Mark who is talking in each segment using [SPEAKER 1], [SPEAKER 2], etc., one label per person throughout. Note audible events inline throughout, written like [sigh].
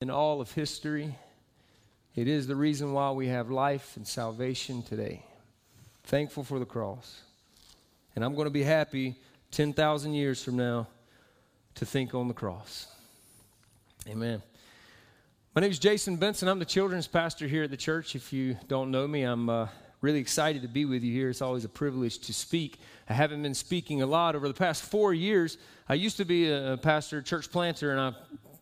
[SPEAKER 1] in all of history. It is the reason why we have life and salvation today. Thankful for the cross. And I'm going to be happy 10,000 years from now to think on the cross. Amen. My name is Jason Benson. I'm the children's pastor here at the church. If you don't know me, I'm uh, really excited to be with you here. It's always a privilege to speak. I haven't been speaking a lot over the past four years. I used to be a pastor, church planter, and I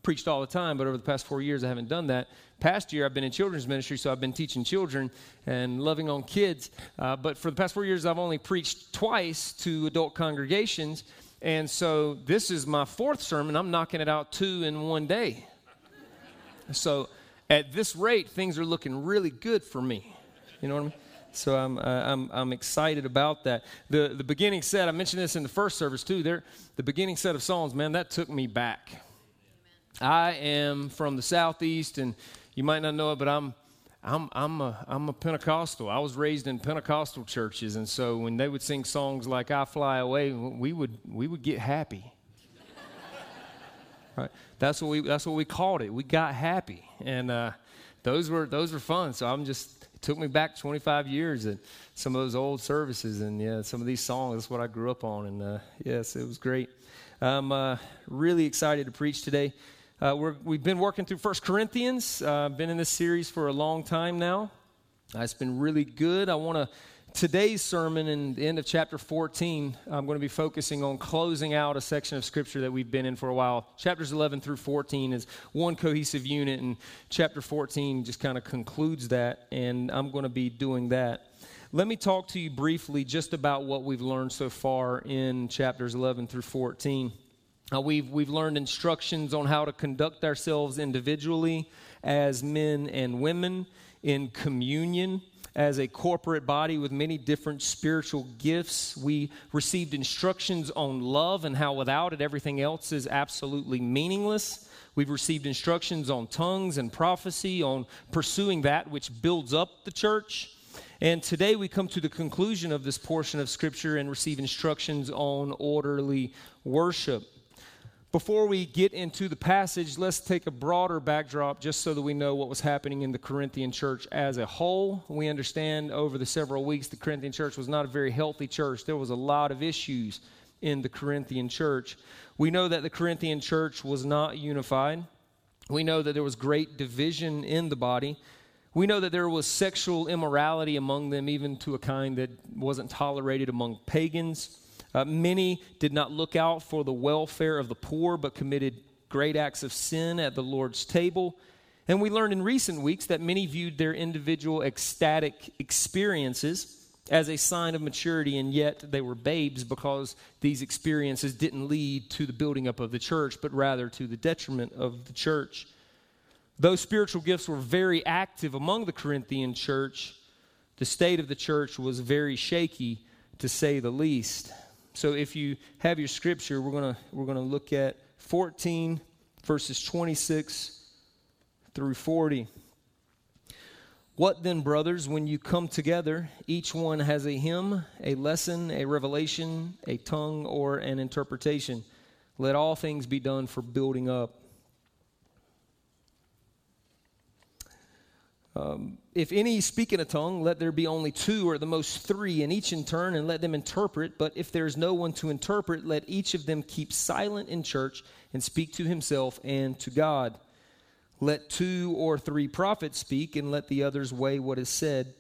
[SPEAKER 1] preached all the time, but over the past four years, I haven't done that. Past year, I've been in children's ministry, so I've been teaching children and loving on kids. Uh, but for the past four years, I've only preached twice to adult congregations. And so this is my fourth sermon. I'm knocking it out two in one day. So at this rate, things are looking really good for me. You know what I mean? So I'm, uh, I'm, I'm excited about that. The, the beginning set, I mentioned this in the first service too, there, the beginning set of songs, man, that took me back. I am from the southeast, and you might not know it, but I'm I'm I'm a I'm a Pentecostal. I was raised in Pentecostal churches, and so when they would sing songs like "I Fly Away," we would we would get happy. [laughs] right? That's what we that's what we called it. We got happy, and uh, those were those were fun. So I'm just it took me back 25 years at some of those old services, and yeah, some of these songs. That's what I grew up on, and uh, yes, it was great. I'm uh, really excited to preach today. Uh, we have been working through First Corinthians. Uh, been in this series for a long time now. Uh, it's been really good. I want to, today's sermon in the end of chapter 14, I'm going to be focusing on closing out a section of scripture that we've been in for a while. Chapters 11 through 14 is one cohesive unit, and chapter 14 just kind of concludes that, and I'm going to be doing that. Let me talk to you briefly just about what we've learned so far in chapters 11 through 14. Uh, we've, we've learned instructions on how to conduct ourselves individually as men and women in communion as a corporate body with many different spiritual gifts. We received instructions on love and how without it, everything else is absolutely meaningless. We've received instructions on tongues and prophecy, on pursuing that which builds up the church. And today we come to the conclusion of this portion of Scripture and receive instructions on orderly worship. Before we get into the passage, let's take a broader backdrop just so that we know what was happening in the Corinthian church as a whole. We understand over the several weeks the Corinthian church was not a very healthy church. There was a lot of issues in the Corinthian church. We know that the Corinthian church was not unified. We know that there was great division in the body. We know that there was sexual immorality among them, even to a kind that wasn't tolerated among pagans. Uh, many did not look out for the welfare of the poor, but committed great acts of sin at the Lord's table. And we learned in recent weeks that many viewed their individual ecstatic experiences as a sign of maturity, and yet they were babes because these experiences didn't lead to the building up of the church, but rather to the detriment of the church. Those spiritual gifts were very active among the Corinthian church. The state of the church was very shaky, to say the least. So if you have your scripture, we're going to we're going to look at 14 verses 26 through 40. What then, brothers, when you come together, each one has a hymn, a lesson, a revelation, a tongue, or an interpretation. Let all things be done for building up. Um, if any speak in a tongue, let there be only two or the most three, and each in turn, and let them interpret. But if there is no one to interpret, let each of them keep silent in church and speak to himself and to God. Let two or three prophets speak, and let the others weigh what is said.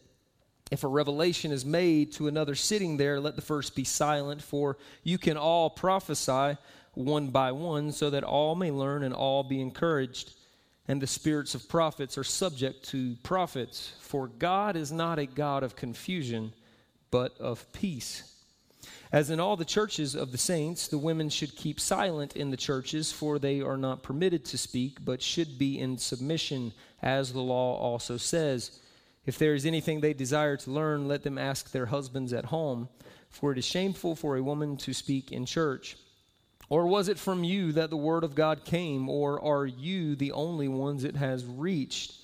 [SPEAKER 1] If a revelation is made to another sitting there, let the first be silent, for you can all prophesy one by one, so that all may learn and all be encouraged and the spirits of prophets are subject to prophets. For God is not a God of confusion, but of peace. As in all the churches of the saints, the women should keep silent in the churches, for they are not permitted to speak, but should be in submission, as the law also says. If there is anything they desire to learn, let them ask their husbands at home, for it is shameful for a woman to speak in church. Or was it from you that the word of God came, or are you the only ones it has reached?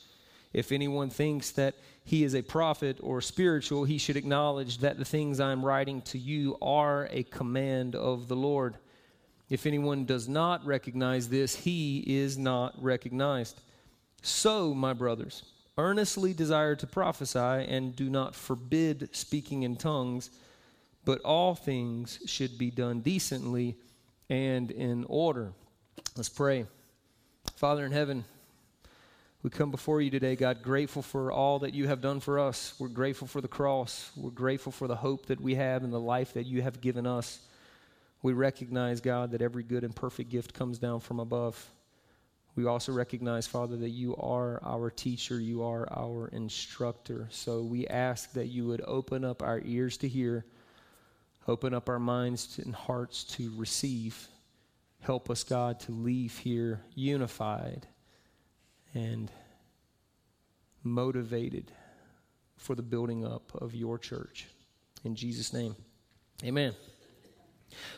[SPEAKER 1] If anyone thinks that he is a prophet or spiritual, he should acknowledge that the things I am writing to you are a command of the Lord. If anyone does not recognize this, he is not recognized. So, my brothers, earnestly desire to prophesy and do not forbid speaking in tongues, but all things should be done decently and in order. Let's pray. Father in heaven, we come before you today, God, grateful for all that you have done for us. We're grateful for the cross. We're grateful for the hope that we have and the life that you have given us. We recognize, God, that every good and perfect gift comes down from above. We also recognize, Father, that you are our teacher, you are our instructor. So we ask that you would open up our ears to hear, open up our minds and hearts to receive. Help us, God, to leave here unified and motivated for the building up of your church. In Jesus' name, amen.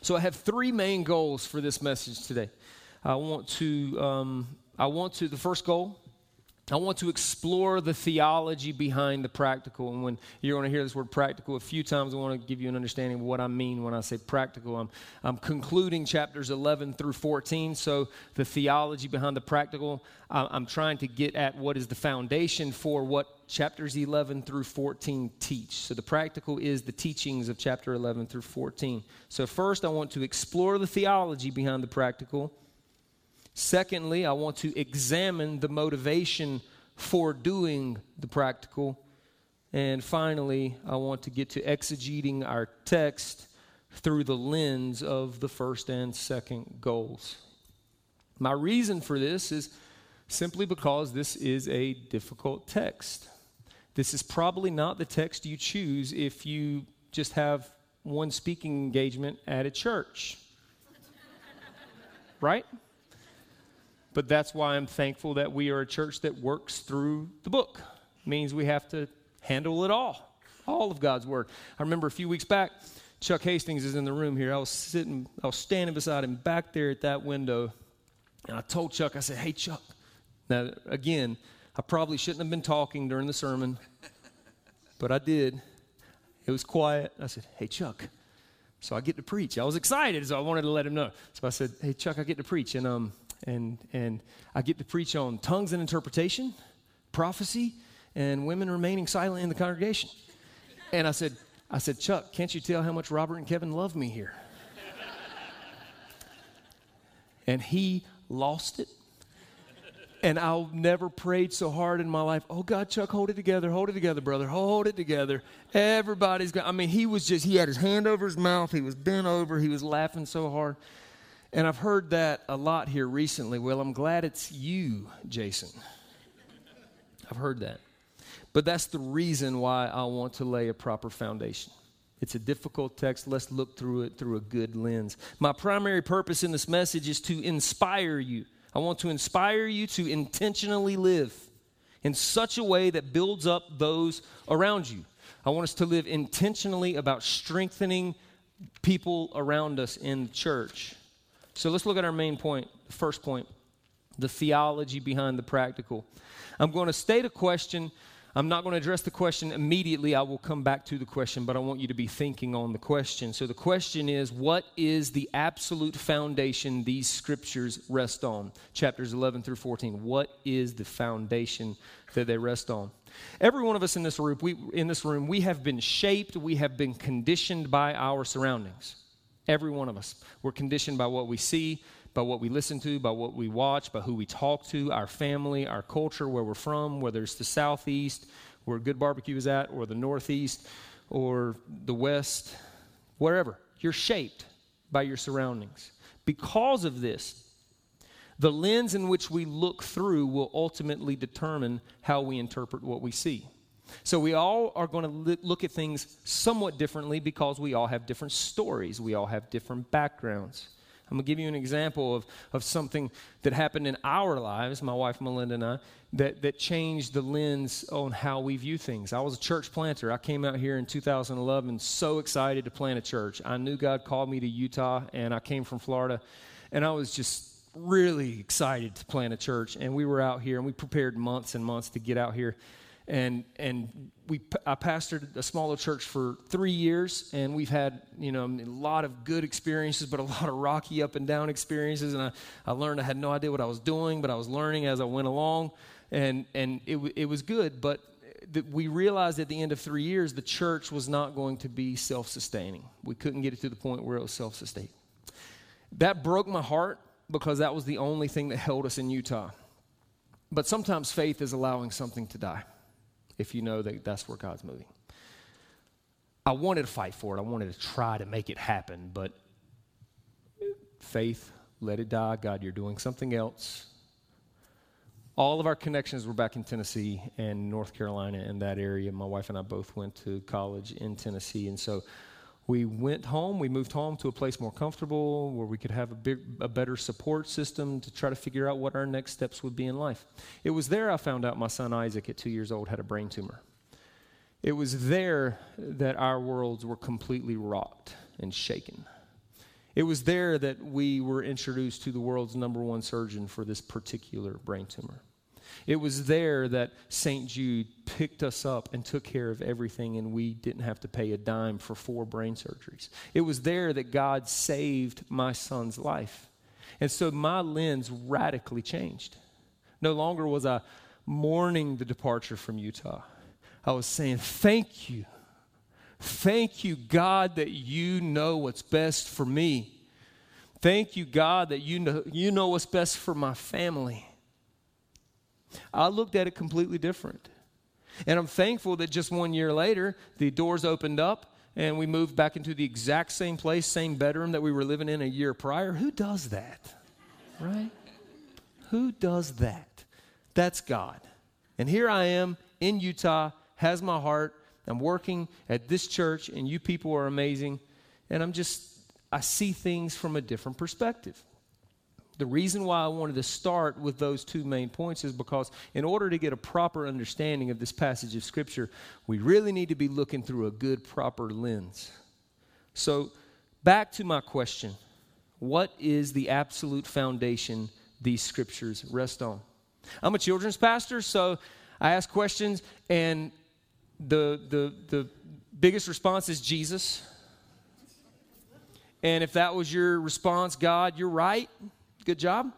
[SPEAKER 1] So I have three main goals for this message today. I want to, um, I want to, the first goal I want to explore the theology behind the practical. And when you're going to hear this word practical a few times, I want to give you an understanding of what I mean when I say practical. I'm, I'm concluding chapters 11 through 14. So, the theology behind the practical, I'm trying to get at what is the foundation for what chapters 11 through 14 teach. So, the practical is the teachings of chapter 11 through 14. So, first, I want to explore the theology behind the practical. Secondly, I want to examine the motivation for doing the practical. And finally, I want to get to exegeting our text through the lens of the first and second goals. My reason for this is simply because this is a difficult text. This is probably not the text you choose if you just have one speaking engagement at a church. [laughs] right? But that's why I'm thankful that we are a church that works through the book. It means we have to handle it all, all of God's word. I remember a few weeks back, Chuck Hastings is in the room here. I was sitting, I was standing beside him back there at that window, and I told Chuck, I said, Hey, Chuck. Now, again, I probably shouldn't have been talking during the sermon, but I did. It was quiet. I said, Hey, Chuck. So I get to preach. I was excited, so I wanted to let him know. So I said, Hey, Chuck, I get to preach. And um, and, and I get to preach on tongues and interpretation, prophecy, and women remaining silent in the congregation. And I said, I said, Chuck, can't you tell how much Robert and Kevin love me here? and he lost it. And I've never prayed so hard in my life. Oh, God, Chuck, hold it together. Hold it together, brother. Hold it together. Everybody's got, I mean, he was just, he had his hand over his mouth. He was bent over. He was laughing so hard. And I've heard that a lot here recently. Well, I'm glad it's you, Jason. I've heard that. But that's the reason why I want to lay a proper foundation. It's a difficult text. Let's look through it through a good lens. My primary purpose in this message is to inspire you. I want to inspire you to intentionally live in such a way that builds up those around you. I want us to live intentionally about strengthening people around us in church. So let's look at our main point, the first point the theology behind the practical. I'm going to state a question. I'm not going to address the question immediately. I will come back to the question, but I want you to be thinking on the question. So the question is what is the absolute foundation these scriptures rest on? Chapters 11 through 14. What is the foundation that they rest on? Every one of us in this room, we, in this room, we have been shaped, we have been conditioned by our surroundings. Every one of us. We're conditioned by what we see, by what we listen to, by what we watch, by who we talk to, our family, our culture, where we're from, whether it's the southeast, where good barbecue is at, or the northeast, or the west, wherever. You're shaped by your surroundings. Because of this, the lens in which we look through will ultimately determine how we interpret what we see. So we all are going to look at things somewhat differently because we all have different stories, we all have different backgrounds. I'm going to give you an example of, of something that happened in our lives, my wife Melinda and I, that, that changed the lens on how we view things. I was a church planter. I came out here in 2011 so excited to plant a church. I knew God called me to Utah, and I came from Florida, and I was just really excited to plant a church. And we were out here, and we prepared months and months to get out here and and we I pastored a smaller church for three years, and we've had you know a lot of good experiences, but a [laughs] lot of rocky up and down experiences. And I, I learned I had no idea what I was doing, but I was learning as I went along. and, and it, it was good, but we realized at the end of three years the church was not going to be self sustaining. We couldn't get it to the point where it was self sustaining. That broke my heart because that was the only thing that held us in Utah. But sometimes faith is allowing something to die if you know that that's where God's moving. I wanted to fight for it, I wanted to try to make it happen, but faith, let it die. God, you're doing something else all of our connections were back in Tennessee and North Carolina in that area. My wife and I both went to college in Tennessee. And so we went home. We moved home to a place more comfortable where we could have a, big, a better support system to try to figure out what our next steps would be in life. It was there I found out my son Isaac, at two years old, had a brain tumor. It was there that our worlds were completely rocked and shaken. It was there that we were introduced to the world's number one surgeon for this particular brain tumor. It was there that St. Jude picked us up and took care of everything, and we didn't have to pay a dime for four brain surgeries. It was there that God saved my son's life. And so my lens radically changed. No longer was I mourning the departure from Utah, I was saying, Thank you Thank you, God, that you know what's best for me. Thank you, God, that you know, you know what's best for my family. I looked at it completely different. And I'm thankful that just one year later, the doors opened up and we moved back into the exact same place, same bedroom that we were living in a year prior. Who does that? Right? Who does that? That's God. And here I am in Utah, has my heart, I'm working at this church, and you people are amazing. And I'm just, I see things from a different perspective. The reason why I wanted to start with those two main points is because, in order to get a proper understanding of this passage of Scripture, we really need to be looking through a good, proper lens. So, back to my question What is the absolute foundation these Scriptures rest on? I'm a children's pastor, so I ask questions, and the, the, the biggest response is Jesus. And if that was your response, God, you're right, good job.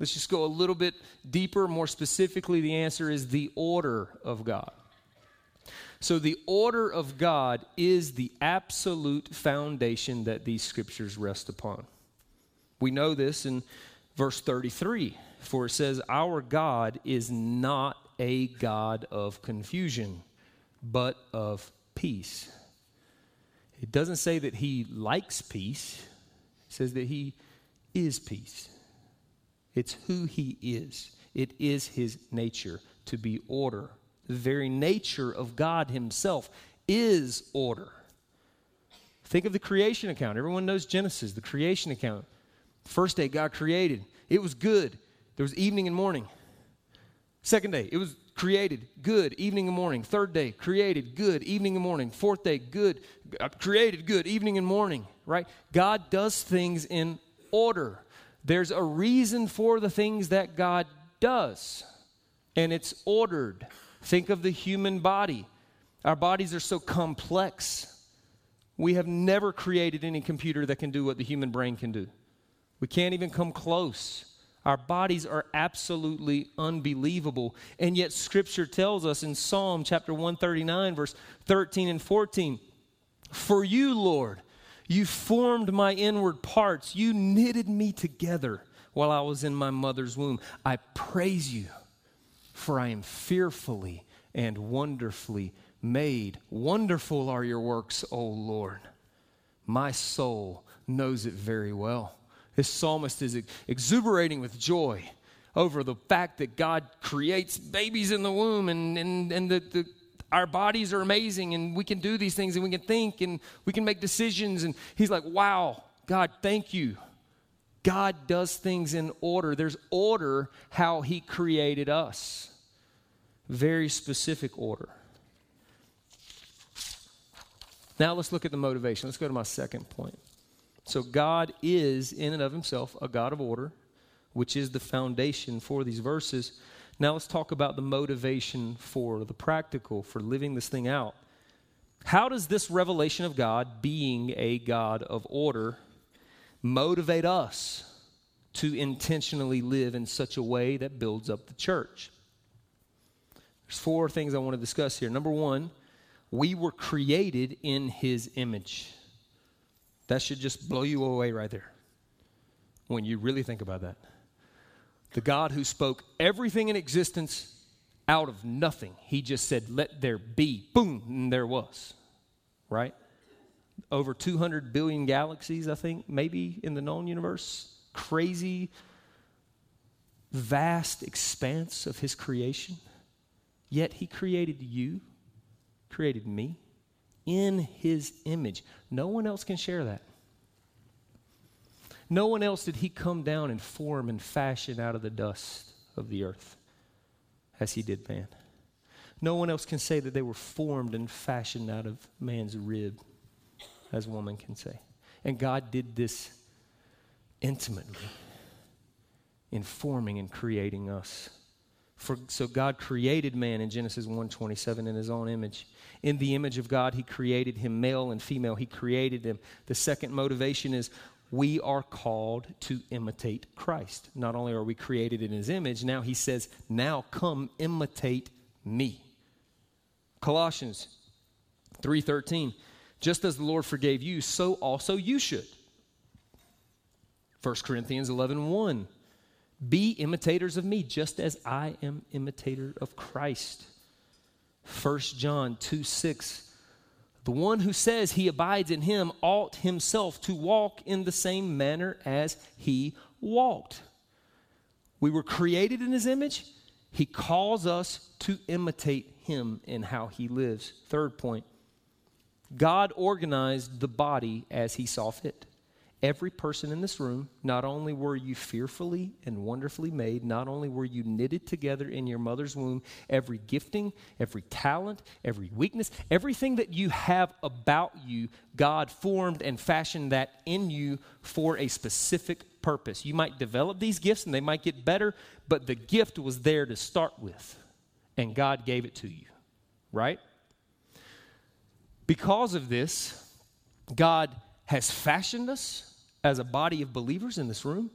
[SPEAKER 1] Let's just go a little bit deeper. More specifically, the answer is the order of God. So, the order of God is the absolute foundation that these scriptures rest upon. We know this in verse 33, for it says, Our God is not a God of confusion but of peace. It doesn't say that he likes peace, it says that he is peace. It's who he is, it is his nature to be order. The very nature of God himself is order. Think of the creation account. Everyone knows Genesis, the creation account. First day, God created. It was good. There was evening and morning. Second day, it was created, good, evening and morning. Third day, created, good, evening and morning. Fourth day, good, uh, created, good, evening and morning, right? God does things in order. There's a reason for the things that God does, and it's ordered. Think of the human body. Our bodies are so complex. We have never created any computer that can do what the human brain can do. We can't even come close. Our bodies are absolutely unbelievable. And yet, Scripture tells us in Psalm chapter 139, verse 13 and 14 For you, Lord, you formed my inward parts, you knitted me together while I was in my mother's womb. I praise you, for I am fearfully and wonderfully made. Wonderful are your works, O Lord. My soul knows it very well. This psalmist is exuberating with joy over the fact that God creates babies in the womb and, and, and the, the, our bodies are amazing and we can do these things and we can think and we can make decisions. And he's like, wow, God, thank you. God does things in order. There's order how he created us, very specific order. Now let's look at the motivation. Let's go to my second point. So, God is, in and of himself, a God of order, which is the foundation for these verses. Now, let's talk about the motivation for the practical, for living this thing out. How does this revelation of God, being a God of order, motivate us to intentionally live in such a way that builds up the church? There's four things I want to discuss here. Number one, we were created in his image. That should just blow you away right there when you really think about that. The God who spoke everything in existence out of nothing, he just said, Let there be. Boom, and there was. Right? Over 200 billion galaxies, I think, maybe in the known universe. Crazy, vast expanse of his creation. Yet he created you, created me in his image. No one else can share that. No one else did he come down and form and fashion out of the dust of the earth as he did man. No one else can say that they were formed and fashioned out of man's rib as woman can say. And God did this intimately in forming and creating us. For, so God created man in Genesis 1:27 in his own image. In the image of God he created him male and female. He created them. The second motivation is we are called to imitate Christ. Not only are we created in his image, now he says, "Now come imitate me." Colossians 3:13 Just as the Lord forgave you, so also you should. 1 Corinthians 11:1 1, Be imitators of me just as I am imitator of Christ. 1 John 2 6. The one who says he abides in him ought himself to walk in the same manner as he walked. We were created in his image. He calls us to imitate him in how he lives. Third point God organized the body as he saw fit every person in this room, not only were you fearfully and wonderfully made, not only were you knitted together in your mother's womb, every gifting, every talent, every weakness, everything that you have about you, God formed and fashioned that in you for a specific purpose. You might develop these gifts and they might get better, but the gift was there to start with, and God gave it to you, right? Because of this, God has fashioned us as a body of believers in this room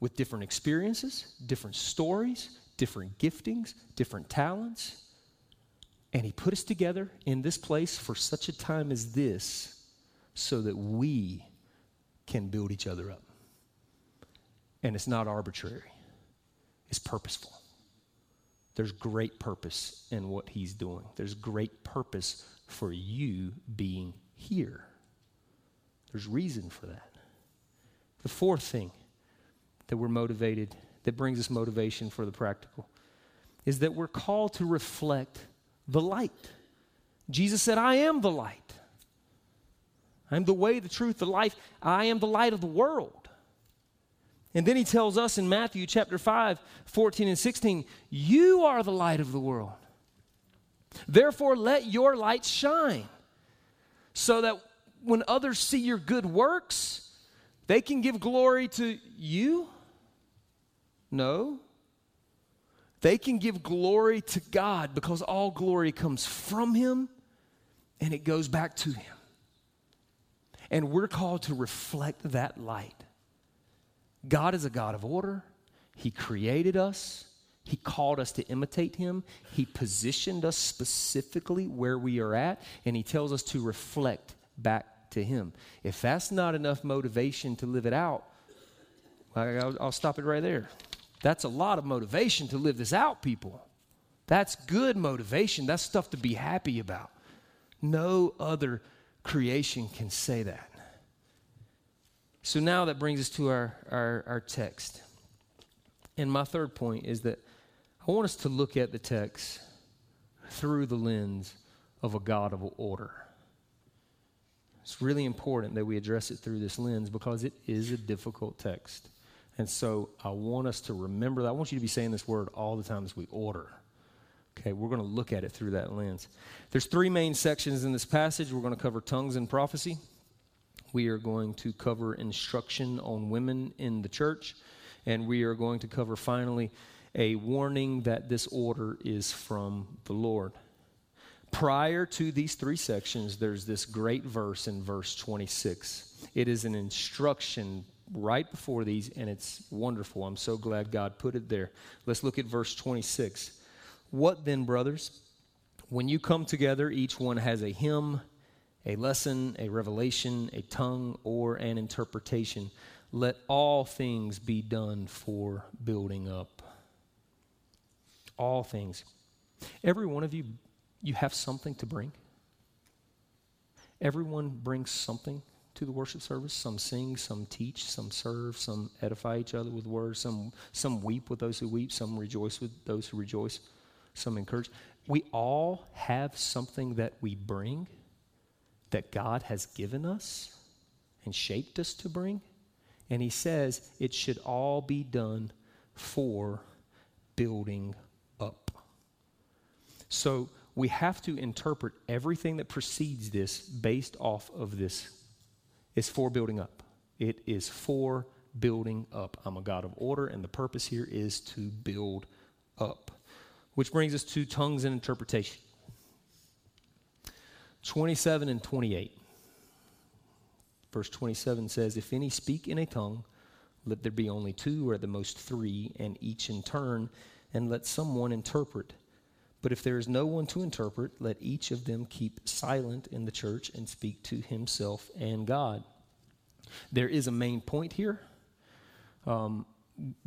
[SPEAKER 1] with different experiences, different stories, different giftings, different talents. And He put us together in this place for such a time as this so that we can build each other up. And it's not arbitrary, it's purposeful. There's great purpose in what He's doing, there's great purpose for you being here. There's reason for that. The fourth thing that we're motivated, that brings us motivation for the practical, is that we're called to reflect the light. Jesus said, I am the light. I'm the way, the truth, the life. I am the light of the world. And then he tells us in Matthew chapter 5, 14 and 16, You are the light of the world. Therefore, let your light shine, so that when others see your good works, they can give glory to you? No. They can give glory to God because all glory comes from Him and it goes back to Him. And we're called to reflect that light. God is a God of order. He created us. He called us to imitate him. He positioned us specifically where we are at, and he tells us to reflect to Him. If that's not enough motivation to live it out, I'll, I'll stop it right there. That's a lot of motivation to live this out, people. That's good motivation. That's stuff to be happy about. No other creation can say that. So now that brings us to our, our, our, text. And my third point is that I want us to look at the text through the lens of a God of order. It's really important that we address it through this lens because it is a difficult text. And so I want us to remember that. I want you to be saying this word all the time as we order. Okay, we're going to look at it through that lens. There's three main sections in this passage. We're going to cover tongues and prophecy. We are going to cover instruction on women in the church. And we are going to cover finally a warning that this order is from the Lord prior to these three sections, there's this great verse in verse 26. It is an instruction right before these, and it's wonderful. I'm so glad God put it there. Let's look at verse 26. What then, brothers? When you come together, each one has a hymn, a lesson, a revelation, a tongue, or an interpretation. Let all things be done for building up. All things. Every one of you, you have something to bring. Everyone brings something to the worship service. Some sing, some teach, some serve, some edify each other with words, some, some weep with those who weep, some rejoice with those who rejoice, some encourage. We all have something that we bring that God has given us and shaped us to bring. And He says it should all be done for building up. So we have to interpret everything that precedes this based off of this. It's for building up. It is for building up. I'm a God of order, and the purpose here is to build up. Which brings us to tongues and interpretation. 27 and 28. Verse 27 says, If any speak in a tongue, let there be only two or at the most three, and each in turn, and let someone interpret. But if there is no one to interpret, let each of them keep silent in the church and speak to himself and God. There is a main point here. Um,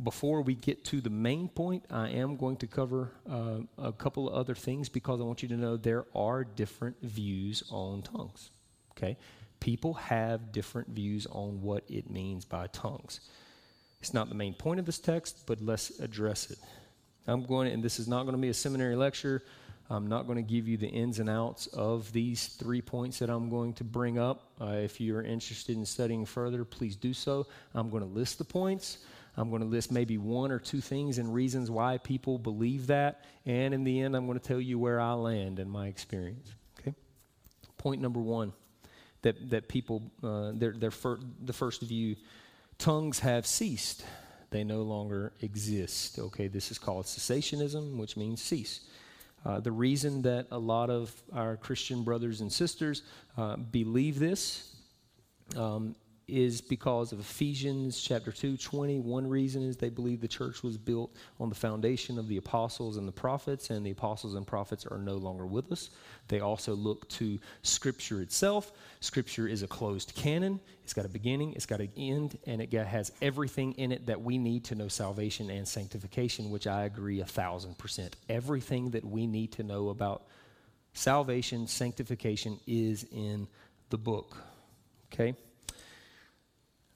[SPEAKER 1] before we get to the main point, I am going to cover uh, a couple of other things because I want you to know there are different views on tongues. Okay? People have different views on what it means by tongues. It's not the main point of this text, but let's address it. I'm going, and this is not going to be a seminary lecture. I'm not going to give you the ins and outs of these three points that I'm going to bring up. Uh, if you're interested in studying further, please do so. I'm going to list the points. I'm going to list maybe one or two things and reasons why people believe that. And in the end, I'm going to tell you where I land in my experience. Okay? Point number one that, that people, uh, their, their fir- the first view, tongues have ceased. They no longer exist. Okay, this is called cessationism, which means cease. Uh, the reason that a lot of our Christian brothers and sisters uh, believe this um, is because of Ephesians chapter 2, 20. One reason is they believe the church was built on the foundation of the apostles and the prophets, and the apostles and prophets are no longer with us. They also look to Scripture itself. Scripture is a closed canon, it's got a beginning, it's got an end, and it has everything in it that we need to know salvation and sanctification, which I agree a thousand percent. Everything that we need to know about salvation, sanctification is in the book. Okay?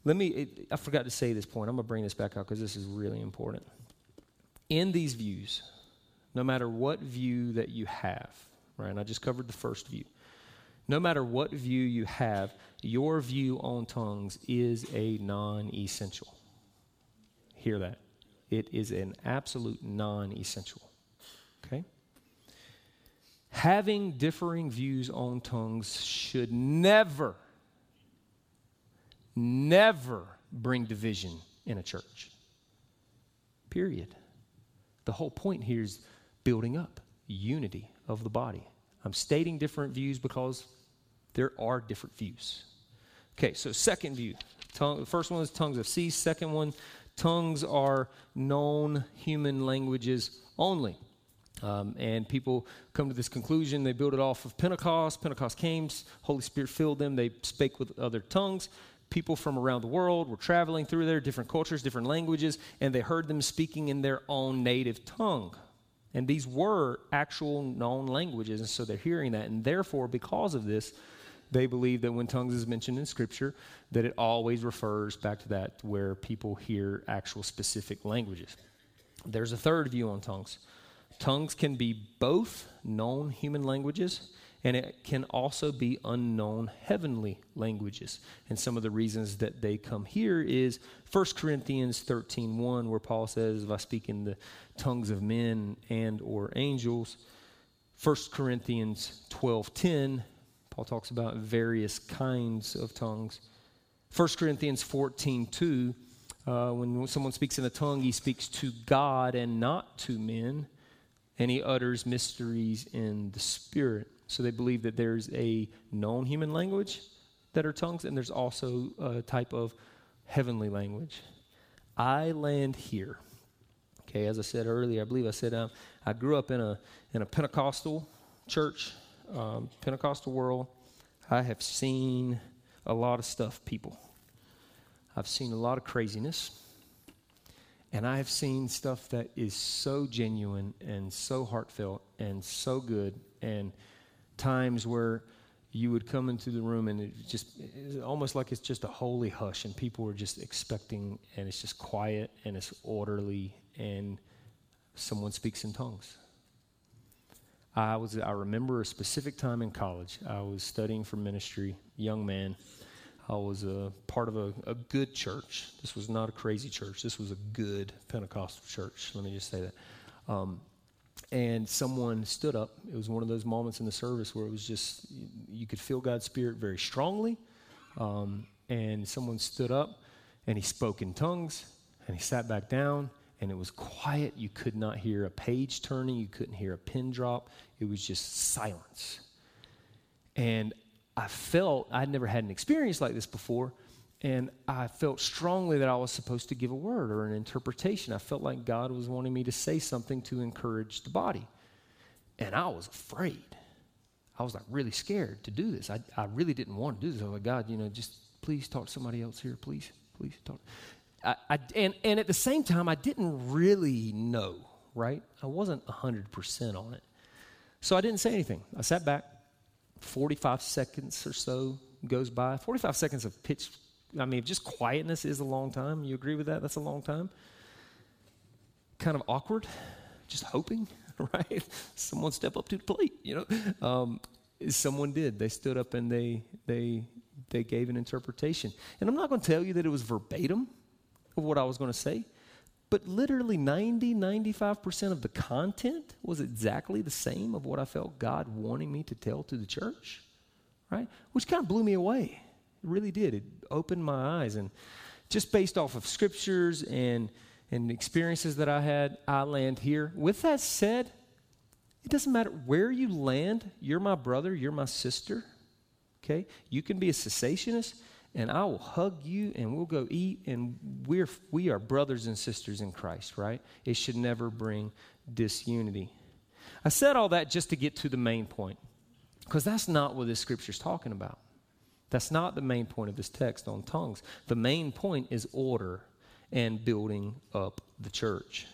[SPEAKER 1] Let me, I forgot to say this point. I'm going to bring this back out because this is really important. In these views, no matter what view that you have, right, and I just covered the first view, no matter what view you have, your view on tongues is a non essential. Hear that. It is an absolute non essential. Okay? Having differing views on tongues should never never bring division in a church. Period. The whole point here is building up unity of the body. I'm stating different views because there are different views. Okay, so second view. Tongue, the first one is tongues of cease. Second one, tongues are known human languages only. Um, and people come to this conclusion. They build it off of Pentecost. Pentecost came, Holy Spirit filled them. They spake with other tongues people from around the world were traveling through there, different cultures, different languages, and they heard them speaking in their own native tongue. And these were actual known languages, and so they're hearing that. And therefore, because of this, they believe that when tongues is mentioned in Scripture, that it always refers back to that where people hear actual specific languages. There's a third view on tongues. Tongues can be both known human languages and it can also be unknown heavenly languages. And some of the reasons that they come here is 1 Corinthians 13 1, where Paul says, If I speak in the tongues of men and or angels. 1 Corinthians 12 10, Paul talks about various kinds of tongues. 1 Corinthians 14 2, uh, when someone speaks in a tongue, he speaks to God and not to men, and he utters mysteries in the Spirit. So they believe that there's a known human language that are tongues, and there's also a type of heavenly language. I land here. Okay, as I said earlier, I believe I said um, I grew up in a in a Pentecostal church, um, Pentecostal world. I have seen a lot of stuff, people. I've seen a lot of craziness. And I have seen stuff that is so genuine and so heartfelt and so good, and times where you would come into the room and it just it's almost like it's just a holy hush, and people were just expecting, and it's just quiet and it's orderly, and someone speaks in tongues. I was I remember a specific time in college. I was studying for ministry, young man. I was a part of a, a, good church. This was not a crazy church. This was a good Pentecostal church. Let me just say that. Um, and someone stood up. It was one of those moments in the service where it was just, you could feel God's Spirit very strongly. Um, and someone stood up and he spoke in tongues and he sat back down and it was quiet. You could not hear a page turning, you couldn't hear a pin drop. It was just silence. And I felt I'd never had an experience like this before, and I felt strongly that I was supposed to give a word or an interpretation. I felt like God was wanting me to say something to encourage the body. And I was afraid. I was like really scared to do this. I, I really didn't want to do this. I was like, God, you know, just please talk to somebody else here, please, please talk. I, I, and, and at the same time, I didn't really know, right? I wasn't 100% on it. So I didn't say anything. I sat back, 45 seconds or so goes by. 45 seconds of pitch, I mean, just quietness is a long time. You agree with that? That's a long time. Kind of awkward, just hoping, [laughs] right? Someone step up to the plate, you know? Um, someone did. They stood up and they, they, they gave an interpretation. And I'm not going to tell you that it was verbatim of what I was going to say, but literally 90, 95% of the content was exactly the same of what I felt God wanting me to tell to the church, right? Which kind of blew me away. Really did. It opened my eyes. And just based off of scriptures and, and experiences that I had, I land here. With that said, it doesn't matter where you land, you're my brother, you're my sister. Okay? You can be a cessationist and I will hug you and we'll go eat and we're we are brothers and sisters in Christ, right? It should never bring disunity. I said all that just to get to the main point. Because that's not what this scripture is talking about. That's not the main point of this text on tongues. The main point is order and building up the church.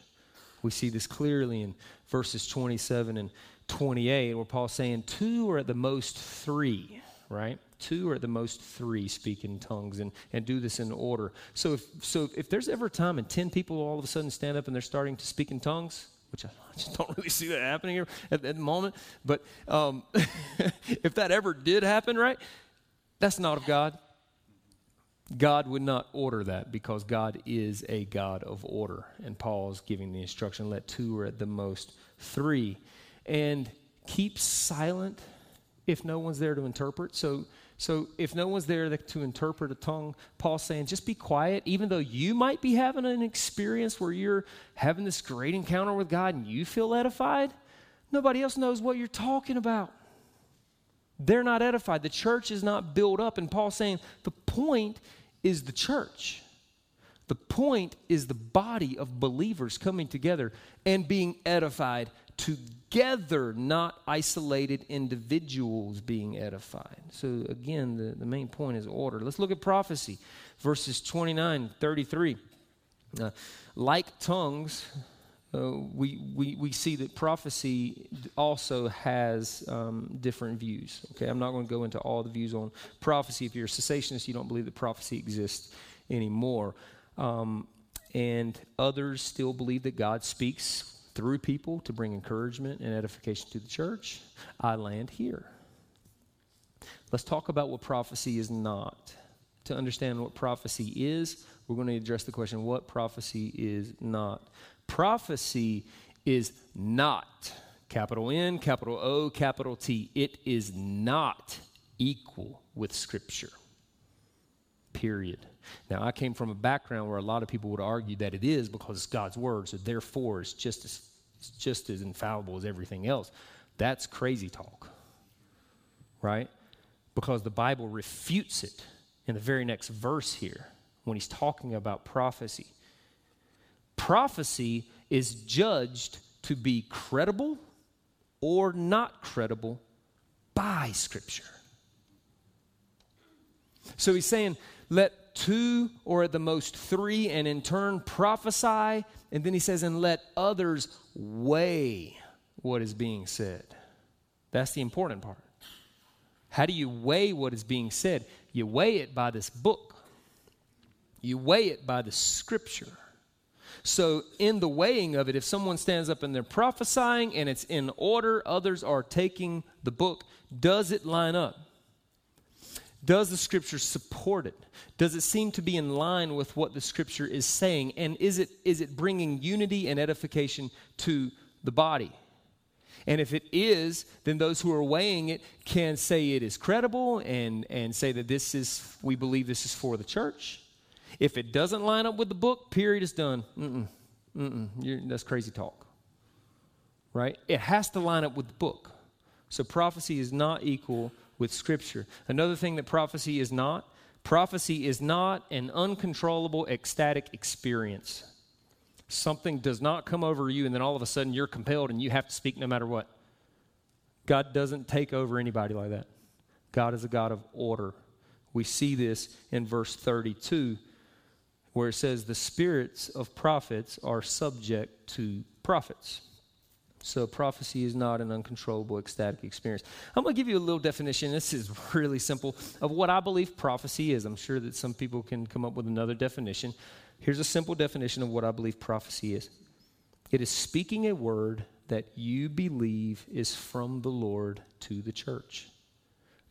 [SPEAKER 1] We see this clearly in verses 27 and 28, where Paul's saying, Two or at the most three, right? two or at the most three speak in tongues and, and do this in order. So if, so if there's ever a time and 10 people all of a sudden stand up and they're starting to speak in tongues, which I just don't [laughs] really see that happening here at, at the moment, but um, [laughs] if that ever did happen, right, that's not of God. God would not order that because God is a God of order. And Paul's giving the instruction let two or at the most three. And keep silent if no one's there to interpret. So so if no one's there to interpret a tongue, Paul's saying just be quiet, even though you might be having an experience where you're having this great encounter with God and you feel edified. Nobody else knows what you're talking about. They're not edified. The church is not built up. And Paul's saying the point is the church. The point is the body of believers coming together and being edified together, not isolated individuals being edified. So, again, the, the main point is order. Let's look at prophecy, verses 29 33. Uh, like tongues, uh, we, we, we see that prophecy also has um, different views. Okay, I'm not going to go into all the views on prophecy. If you're a cessationist, you don't believe that prophecy exists anymore. Um, and others still believe that God speaks through people to bring encouragement and edification to the church, I land here. Let's talk about what prophecy is not. To understand what prophecy is, we're going to address the question what prophecy is not. Prophecy is not, capital N, capital O, capital T, it is not equal with Scripture. Period. Now, I came from a background where a lot of people would argue that it is because it's God's word, so therefore it's just as, it's just as infallible as everything else. That's crazy talk, right? Because the Bible refutes it in the very next verse here when he's talking about prophecy. Prophecy is judged to be credible or not credible by Scripture. So he's saying, let two or at the most three, and in turn prophesy. And then he says, and let others weigh what is being said. That's the important part. How do you weigh what is being said? You weigh it by this book, you weigh it by the scripture. So, in the weighing of it, if someone stands up and they're prophesying and it's in order, others are taking the book, does it line up? Does the scripture support it? Does it seem to be in line with what the scripture is saying? And is it, is it bringing unity and edification to the body? And if it is, then those who are weighing it can say it is credible and, and say that this is, we believe this is for the church. If it doesn't line up with the book, period is done. Mm-mm, mm-mm, that's crazy talk. Right? It has to line up with the book. So prophecy is not equal with Scripture. Another thing that prophecy is not prophecy is not an uncontrollable ecstatic experience. Something does not come over you, and then all of a sudden you're compelled and you have to speak no matter what. God doesn't take over anybody like that. God is a God of order. We see this in verse 32, where it says, The spirits of prophets are subject to prophets. So, prophecy is not an uncontrollable ecstatic experience. I'm going to give you a little definition. This is [laughs] really simple of what I believe prophecy is. I'm sure that some people can come up with another definition. Here's a simple definition of what I believe prophecy is it is speaking a word that you believe is from the Lord to the church.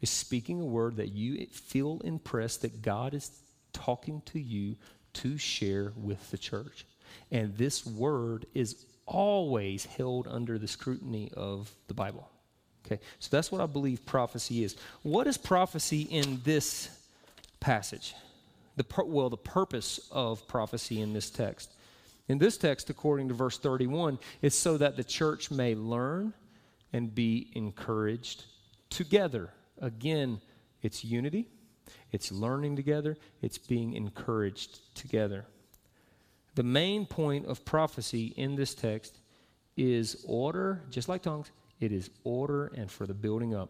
[SPEAKER 1] Is speaking a word that you feel impressed that God is talking to you to share with the church. And this word is always held under the scrutiny of the Bible. Okay, so that's what I believe prophecy is. What is prophecy in this passage? The well, the purpose of prophecy in this text. In this text, according to verse 31, is so that the church may learn and be encouraged together. Again, it's unity, it's learning together, it's being encouraged together. The main point of prophecy in this text is order, just like tongues, it is order and for the building up.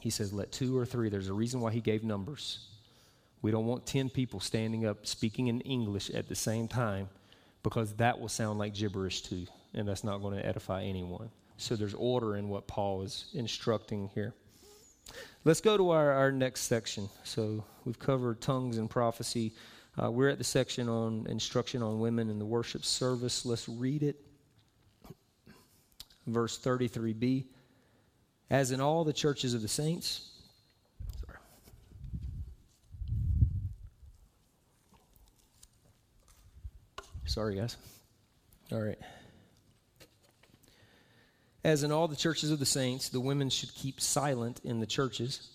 [SPEAKER 1] He says, let two or three. There's a reason why he gave numbers. We don't want 10 people standing up speaking in English at the same time because that will sound like gibberish too, and that's not going to edify anyone. So there's order in what Paul is instructing here. Let's go to our, our next section. So we've covered tongues and prophecy. Uh, we're at the section on instruction on women in the worship service. Let's read it. Verse 33b. As in all the churches of the saints, sorry. Sorry, guys. All right. As in all the churches of the saints, the women should keep silent in the churches,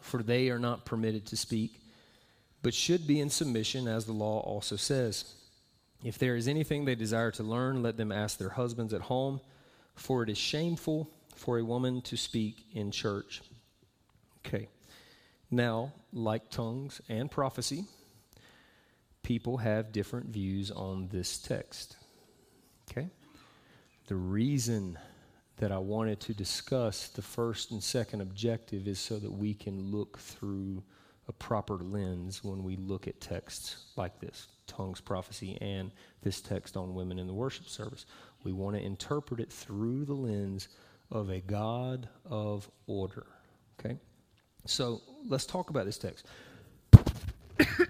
[SPEAKER 1] for they are not permitted to speak but should be in submission, as the law also says. If there is anything they desire to learn, let them ask their husbands at home, for it is shameful for a woman to speak in church. Okay. Now, like tongues and prophecy, people have different views on this text. Okay? The reason that I wanted to discuss the first and second objective is so that we can look through a proper lens when we look at texts like this tongues prophecy and this text on women in the worship service. We want to interpret it through the lens of a God of order. Okay? So let's talk about this text. [coughs] let's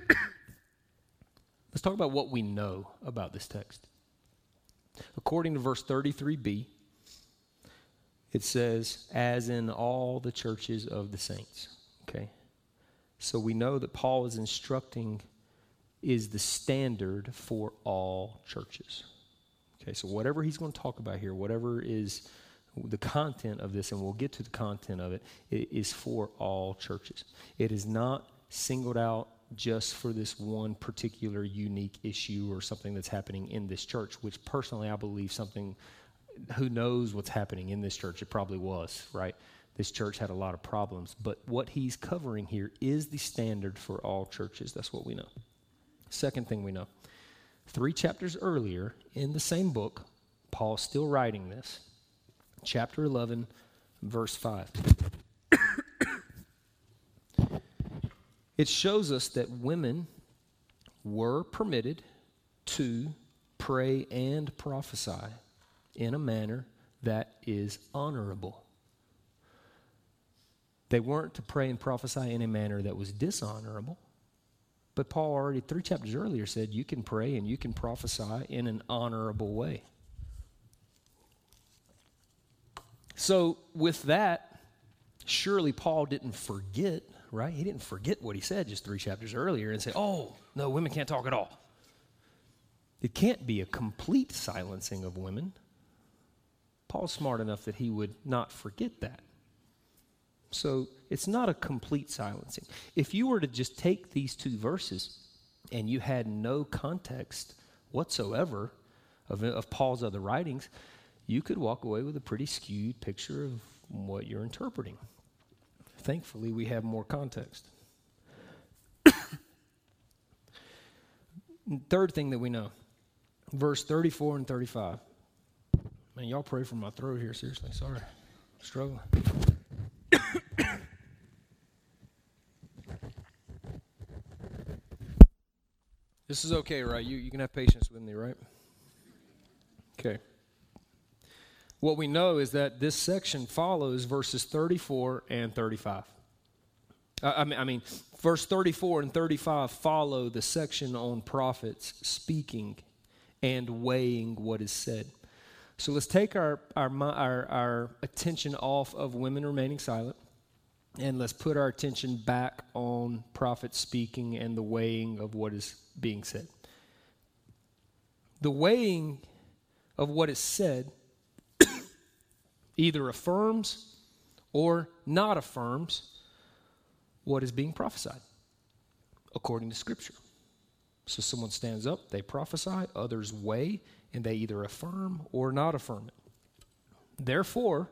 [SPEAKER 1] talk about what we know about this text. According to verse 33b, it says, as in all the churches of the saints. Okay? So we know that Paul is instructing is the standard for all churches. Okay, so whatever he's going to talk about here, whatever is the content of this, and we'll get to the content of it, it is for all churches. It is not singled out just for this one particular unique issue or something that's happening in this church, which personally I believe something, who knows what's happening in this church? It probably was, right? this church had a lot of problems. But what he's covering here is the standard for all churches. That's what we know. Second thing we know three chapters earlier in the same book, Paul's still writing this, chapter 11, verse 5. [coughs] it shows us that women were permitted to pray and prophesy in a manner that is honorable. They weren't to pray and prophesy in a manner that was dishonorable. But Paul already, three chapters earlier, said you can pray and you can prophesy in an honorable way. So, with that, surely Paul didn't forget, right? He didn't forget what he said just three chapters earlier and say, oh, no, women can't talk at all. It can't be a complete silencing of women. Paul's smart enough that he would not forget that. So it's not a complete silencing. If you were to just take these two verses and you had no context whatsoever of, of Paul's other writings, you could walk away with a pretty skewed picture of what you're interpreting. Thankfully, we have more context. [coughs] Third thing that we know verse 34 and 35. Man, y'all pray for my throat here, seriously. Sorry. I'm struggling. this is okay, right? You, you can have patience with me, right? Okay. What we know is that this section follows verses 34 and 35. I mean, I mean, verse 34 and 35 follow the section on prophets speaking and weighing what is said. So let's take our, our, our, our attention off of women remaining silent and let's put our attention back on prophets speaking and the weighing of what is being said. The weighing of what is said [coughs] either affirms or not affirms what is being prophesied according to Scripture. So someone stands up, they prophesy, others weigh, and they either affirm or not affirm it. Therefore,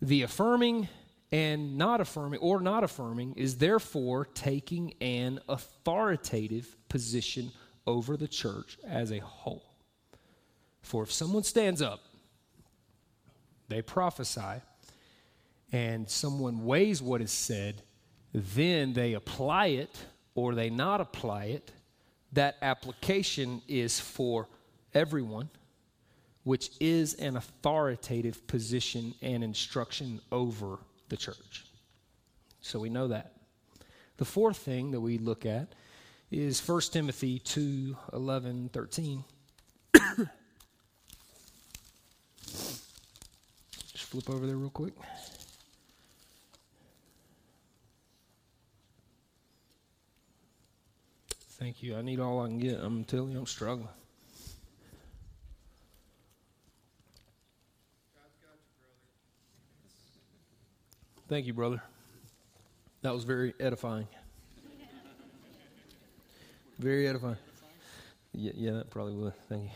[SPEAKER 1] the affirming and not affirming or not affirming is therefore taking an authoritative position over the church as a whole. For if someone stands up, they prophesy, and someone weighs what is said, then they apply it or they not apply it that application is for everyone, which is an authoritative position and instruction over the church. So we know that. The fourth thing that we look at is 1 Timothy 2 11, 13. [coughs] Just flip over there real quick. Thank you. I need all I can get. I'm telling you, I'm struggling. Thank you, brother. That was very edifying. Very edifying. Yeah, yeah, that probably would. Thank you.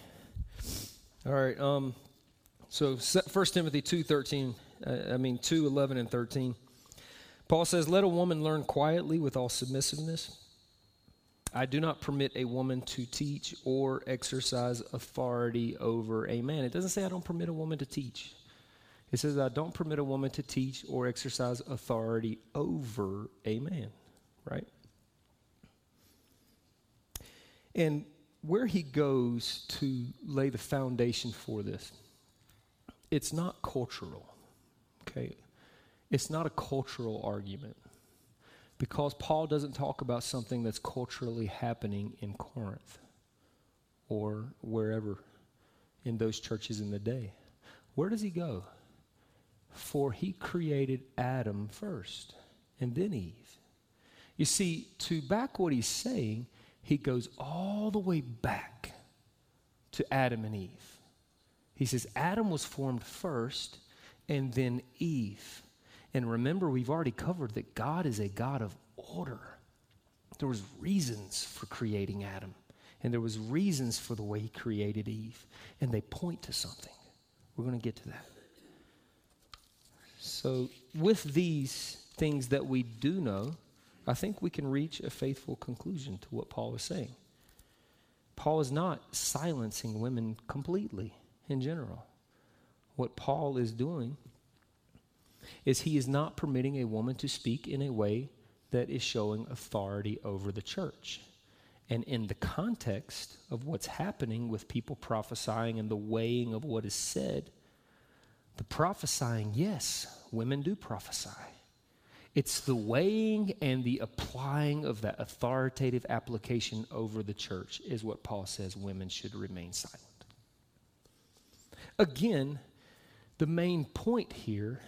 [SPEAKER 1] All right. Um, so First Timothy two thirteen. Uh, I mean two eleven and thirteen. Paul says, "Let a woman learn quietly with all submissiveness." I do not permit a woman to teach or exercise authority over a man. It doesn't say I don't permit a woman to teach. It says I don't permit a woman to teach or exercise authority over a man, right? And where he goes to lay the foundation for this, it's not cultural, okay? It's not a cultural argument because Paul doesn't talk about something that's culturally happening in Corinth or wherever in those churches in the day. Where does he go? For he created Adam first and then Eve. You see, to back what he's saying, he goes all the way back to Adam and Eve. He says Adam was formed first and then Eve. And remember, we've already covered that God is a God of order. There was reasons for creating Adam, and there was reasons for the way he created Eve, and they point to something. We're going to get to that. So, with these things that we do know, I think we can reach a faithful conclusion to what Paul is saying. Paul is not silencing women completely in general. What Paul is doing is he is not permitting a woman to speak in a way that is showing authority over the church. And in the context of what's happening with people prophesying and the weighing of what is said, the prophesying, yes, women do prophesy. It's the weighing and the applying of that authoritative application over the church, is what Paul says women should remain silent. Again, the main point here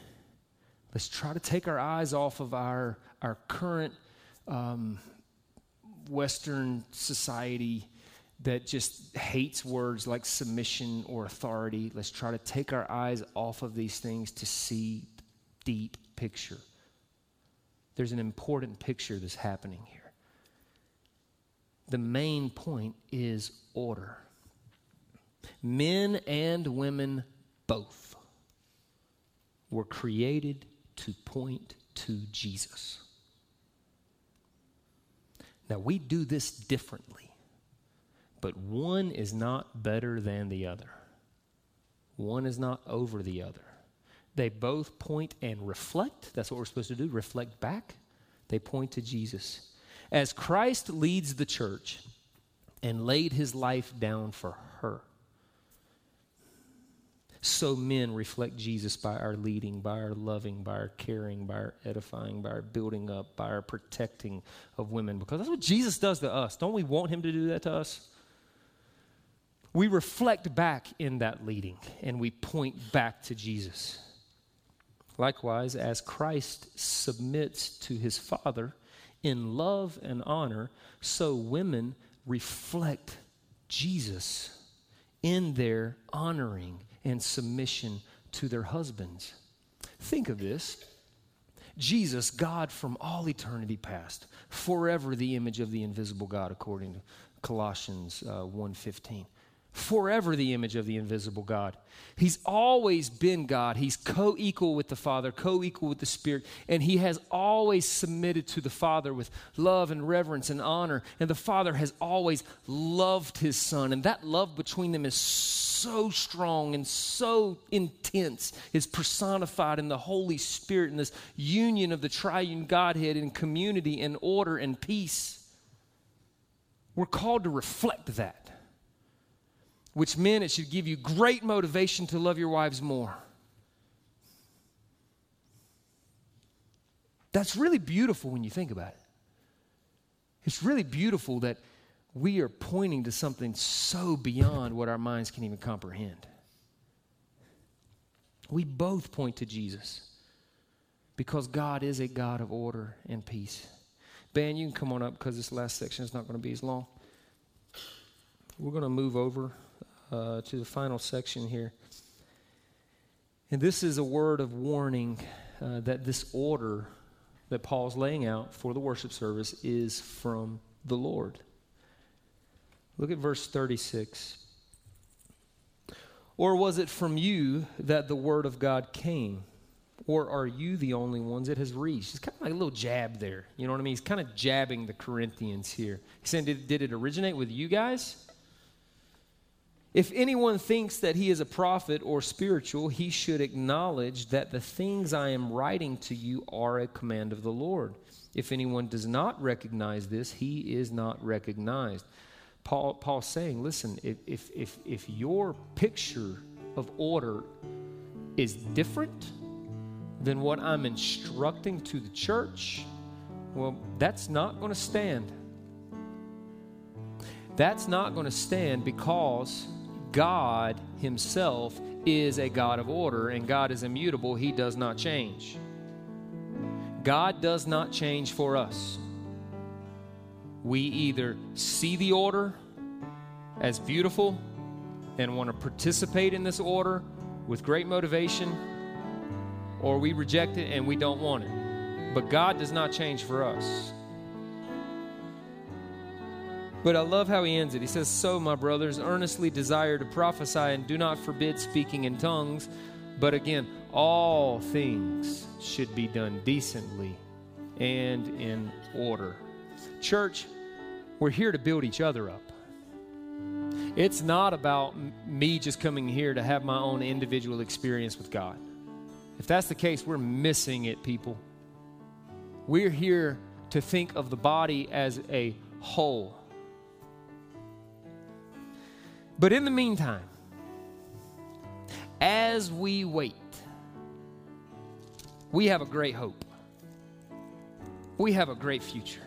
[SPEAKER 1] let's try to take our eyes off of our, our current um, Western society that just hates words like submission or authority. Let's try to take our eyes off of these things to see deep picture. There's an important picture that's happening here. The main point is order. Men and women both were created to point to Jesus. Now, we do this differently, but one is not better than the other. One is not over the other. They both point and reflect. That's what we're supposed to do reflect back. They point to Jesus. As Christ leads the church and laid his life down for her, so men reflect Jesus by our leading, by our loving, by our caring, by our edifying, by our building up, by our protecting of women. Because that's what Jesus does to us. Don't we want him to do that to us? We reflect back in that leading and we point back to Jesus. Likewise, as Christ submits to his Father in love and honor, so women reflect Jesus in their honoring and submission to their husbands. Think of this. Jesus, God from all eternity past, forever the image of the invisible God according to Colossians uh, 1:15 forever the image of the invisible God. He's always been God. He's co equal with the Father, co equal with the Spirit, and He has always submitted to the Father with love and reverence and honor. And the Father has always loved His Son. And that love between them is so strong and so intense, is personified in the Holy Spirit in this union of the triune Godhead in community and order and peace. We're called to reflect that which meant it should give you great motivation to love your wives more. That's really beautiful when you think about it. It's really beautiful that we are pointing to something so beyond what our minds can even comprehend. We both point to Jesus because God is a God of order and peace. Ben, you can come on up because this last section is not going to be as long. We're going to move over uh, to the final section here. And this is a word of warning uh, that this order that Paul's laying out for the worship service is from the Lord. Look at verse 36. Or was it from you that the word of God came? Or are you the only ones it has reached? It's kind of like a little jab there. You know what I mean? He's kind of jabbing the Corinthians here. He's saying, Did, did it originate with you guys? If anyone thinks that he is a prophet or spiritual, he should acknowledge that the things I am writing to you are a command of the Lord. If anyone does not recognize this, he is not recognized. Paul, Paul's saying, listen, if, if, if, if your picture of order is different than what I'm instructing to the church, well, that's not going to stand. That's not going to stand because God Himself is a God of order and God is immutable. He does not change. God does not change for us. We either see the order as beautiful and want to participate in this order with great motivation, or we reject it and we don't want it. But God does not change for us. But I love how he ends it. He says, So, my brothers, earnestly desire to prophesy and do not forbid speaking in tongues. But again, all things should be done decently and in order. Church, we're here to build each other up. It's not about me just coming here to have my own individual experience with God. If that's the case, we're missing it, people. We're here to think of the body as a whole. But in the meantime, as we wait, we have a great hope. We have a great future.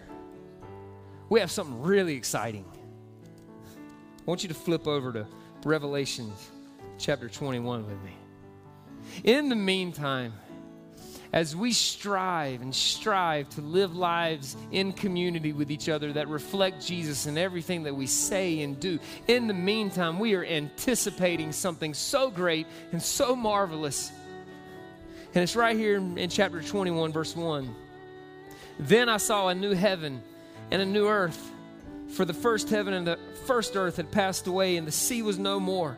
[SPEAKER 1] We have something really exciting. I want you to flip over to Revelation chapter 21 with me. In the meantime, as we strive and strive to live lives in community with each other that reflect Jesus in everything that we say and do, in the meantime, we are anticipating something so great and so marvelous. And it's right here in, chapter 21, verse 1. Then I saw a new heaven and a new earth, for the first heaven and the first earth had passed away, and the sea was no more.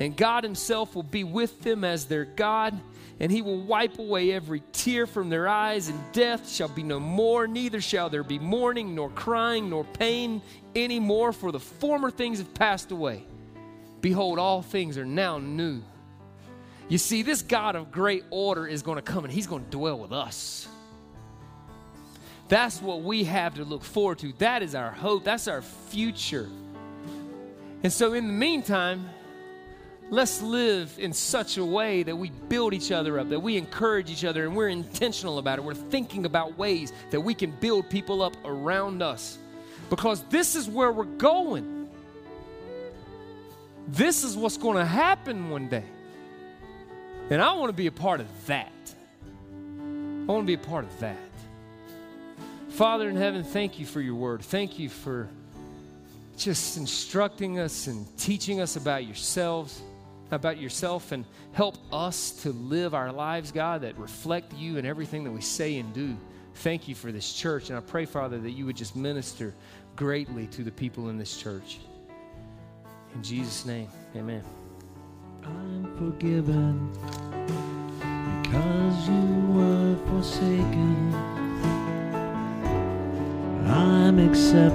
[SPEAKER 1] and God himself will be with them as their God and he will wipe away every tear from their eyes, and death shall be no more, neither shall there be mourning, nor crying, nor pain any more, for the former things have passed away. Behold, all things are now new. You see, this God of great order is going to come and he's going to dwell with us. That's what we have to look forward to. That is our hope. That's our future. And so, in the meantime, Let's live in such a way that we build each other up, that we encourage each other, and we're intentional about it. We're thinking about ways that we can build people up around us because this is where we're going. This is what's going to happen one day. And I want to be a part of that. I want to be a part of that. Father in heaven, thank you for your word. Thank you for just instructing us and teaching us about yourselves about yourself and help us to live our lives, God, that reflect you in everything that we say and do. Thank you for this church. And I pray, Father, that you would just minister greatly to the people in this church. In Jesus' name, amen.
[SPEAKER 2] I'm forgiven because you were forsaken. I'm accepted.